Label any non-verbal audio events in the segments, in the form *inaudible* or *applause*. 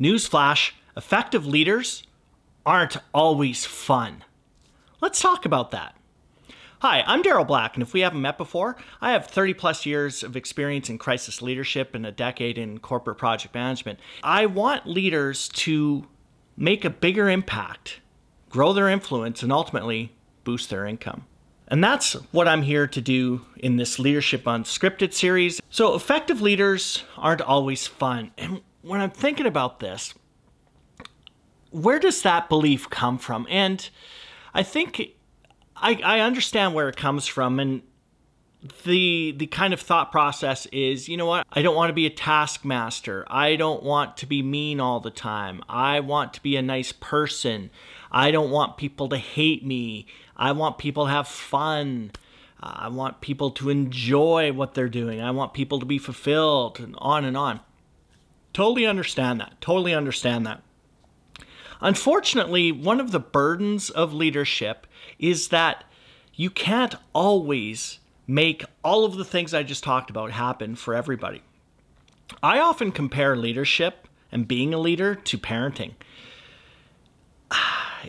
Newsflash effective leaders aren't always fun. Let's talk about that. Hi, I'm Daryl Black, and if we haven't met before, I have 30 plus years of experience in crisis leadership and a decade in corporate project management. I want leaders to make a bigger impact, grow their influence, and ultimately boost their income. And that's what I'm here to do in this Leadership Unscripted series. So, effective leaders aren't always fun. And when I'm thinking about this, where does that belief come from? And I think I, I understand where it comes from. And the the kind of thought process is you know what? I don't want to be a taskmaster. I don't want to be mean all the time. I want to be a nice person. I don't want people to hate me. I want people to have fun. I want people to enjoy what they're doing. I want people to be fulfilled and on and on totally understand that totally understand that unfortunately one of the burdens of leadership is that you can't always make all of the things I just talked about happen for everybody. I often compare leadership and being a leader to parenting. *sighs*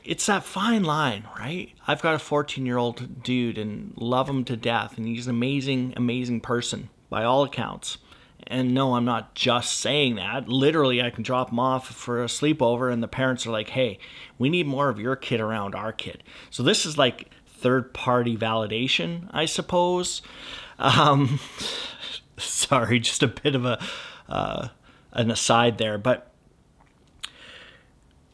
It's that fine line, right? I've got a 14 year old dude and love him to death, and he's an amazing, amazing person by all accounts. And no, I'm not just saying that. Literally, I can drop them off for a sleepover, and the parents are like, hey, we need more of your kid around our kid. So this is like third party validation, I suppose. Um, *laughs* sorry, just a bit of a uh, an aside there, but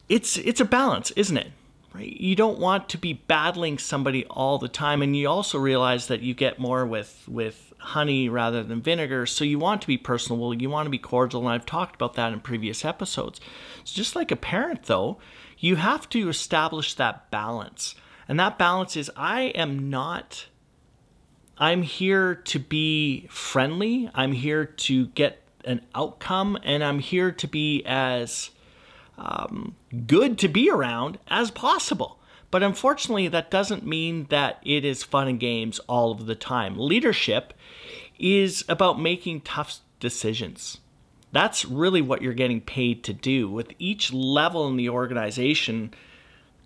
it's it's a balance, isn't it? Right? You don't want to be battling somebody all the time, and you also realize that you get more with with honey rather than vinegar. So you want to be personable, you want to be cordial, and I've talked about that in previous episodes. It's just like a parent, though, you have to establish that balance and that balance is I am not, I'm here to be friendly. I'm here to get an outcome, and I'm here to be as um, good to be around as possible. But unfortunately, that doesn't mean that it is fun and games all of the time. Leadership is about making tough decisions. That's really what you're getting paid to do. With each level in the organization,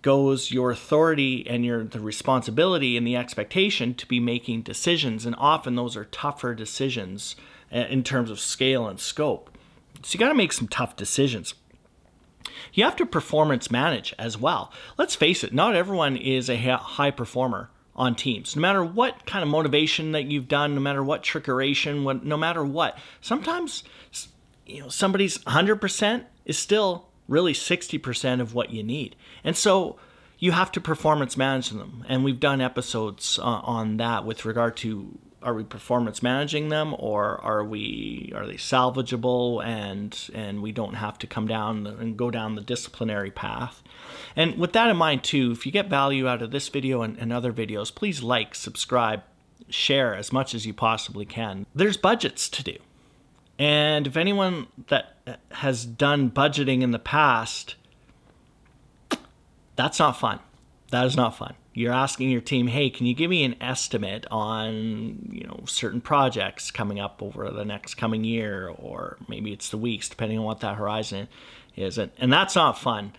goes your authority and your the responsibility and the expectation to be making decisions and often those are tougher decisions uh, in terms of scale and scope so you got to make some tough decisions you have to performance manage as well let's face it not everyone is a high performer on teams no matter what kind of motivation that you've done no matter what trickeration no matter what sometimes you know somebody's 100% is still really 60% of what you need. And so you have to performance manage them. And we've done episodes uh, on that with regard to are we performance managing them or are we are they salvageable and and we don't have to come down and go down the disciplinary path and with that in mind too if you get value out of this video and, and other videos please like subscribe share as much as you possibly can there's budgets to do and if anyone that has done budgeting in the past, that's not fun. That is not fun. You're asking your team, "Hey, can you give me an estimate on, you know, certain projects coming up over the next coming year or maybe it's the weeks depending on what that horizon is." And, and that's not fun.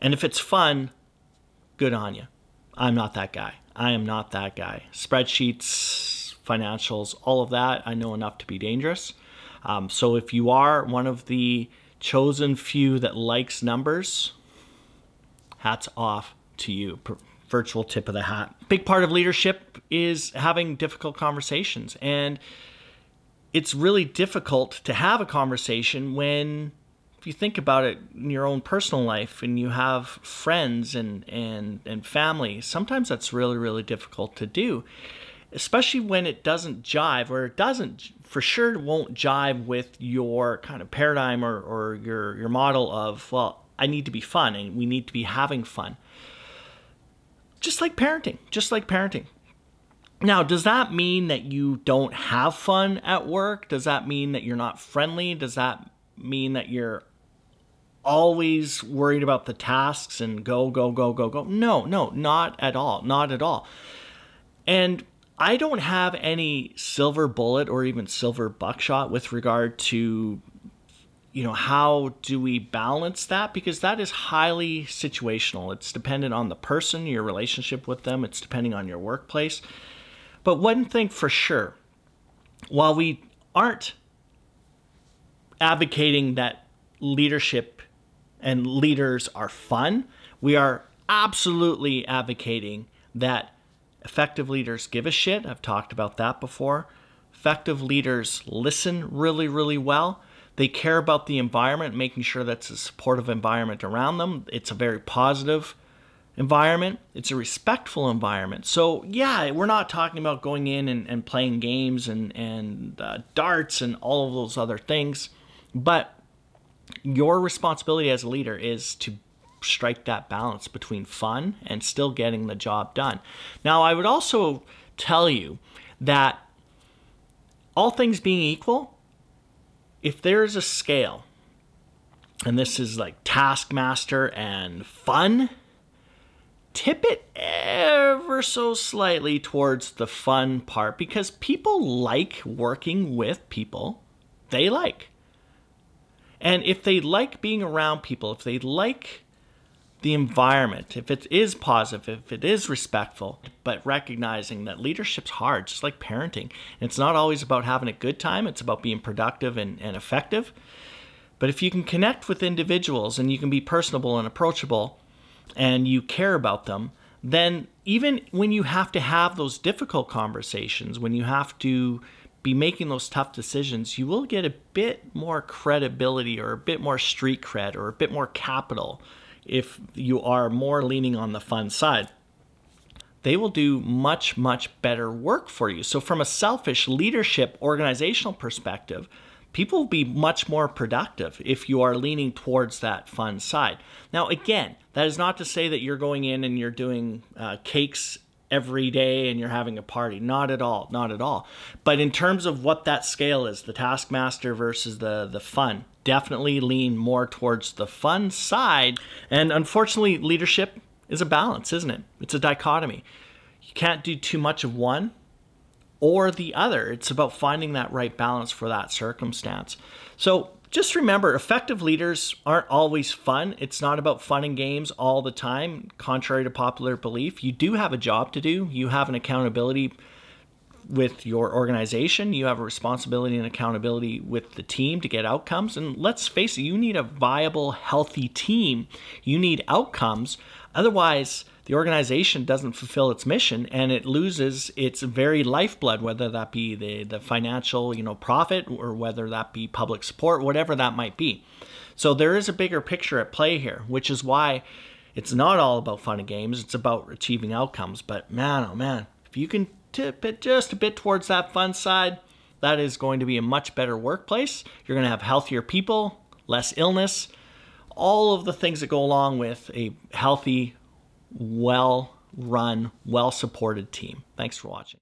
And if it's fun, good on you. I'm not that guy. I am not that guy. Spreadsheets, financials, all of that, I know enough to be dangerous. Um, so if you are one of the chosen few that likes numbers, hats off to you. Virtual tip of the hat. Big part of leadership is having difficult conversations. And it's really difficult to have a conversation when if you think about it in your own personal life and you have friends and and and family sometimes that's really really difficult to do especially when it doesn't jive or it doesn't for sure won't jive with your kind of paradigm or, or your your model of well i need to be fun and we need to be having fun just like parenting just like parenting. Now does that mean that you don't have fun at work? Does that mean that you're not friendly? Does that mean that you're always worried about the tasks and go go go go go? No no not at all not at all. And I don't have any silver bullet or even silver buckshot with regard to you know, how do we balance that? Because that is highly situational. It's dependent on the person, your relationship with them, it's depending on your workplace. But one thing for sure, while we aren't advocating that leadership and leaders are fun, we are absolutely advocating that effective leaders give a shit. I've talked about that before. Effective leaders listen really, really well. They care about the environment, making sure that's a supportive environment around them. It's a very positive environment, it's a respectful environment. So, yeah, we're not talking about going in and, and playing games and, and uh, darts and all of those other things, but your responsibility as a leader is to strike that balance between fun and still getting the job done. Now, I would also tell you that all things being equal, if there is a scale, and this is like taskmaster and fun, tip it ever so slightly towards the fun part because people like working with people they like. And if they like being around people, if they like the environment, if it is positive, if it is respectful, but recognizing that leadership's hard, just like parenting. it's not always about having a good time, it's about being productive and, and effective. But if you can connect with individuals and you can be personable and approachable and you care about them, then even when you have to have those difficult conversations, when you have to be making those tough decisions, you will get a bit more credibility or a bit more street cred or a bit more capital if you are more leaning on the fun side. They will do much, much better work for you. So, from a selfish leadership organizational perspective, people will be much more productive if you are leaning towards that fun side. Now, again, that is not to say that you're going in and you're doing uh, cakes every day and you're having a party. Not at all. Not at all. But in terms of what that scale is, the taskmaster versus the the fun, definitely lean more towards the fun side. And unfortunately, leadership is a balance, isn't it? It's a dichotomy. You can't do too much of one or the other. It's about finding that right balance for that circumstance. So just remember effective leaders aren't always fun. It's not about fun and games all the time, contrary to popular belief. You do have a job to do, you have an accountability with your organization, you have a responsibility and accountability with the team to get outcomes. And let's face it, you need a viable, healthy team. You need outcomes. Otherwise, the organization doesn't fulfill its mission and it loses its very lifeblood, whether that be the, the financial, you know, profit or whether that be public support, whatever that might be. So there is a bigger picture at play here, which is why it's not all about fun and games. It's about achieving outcomes. But man, oh man, if you can tip it just a bit towards that fun side, that is going to be a much better workplace. You're going to have healthier people, less illness, all of the things that go along with a healthy, well run, well supported team. Thanks for watching.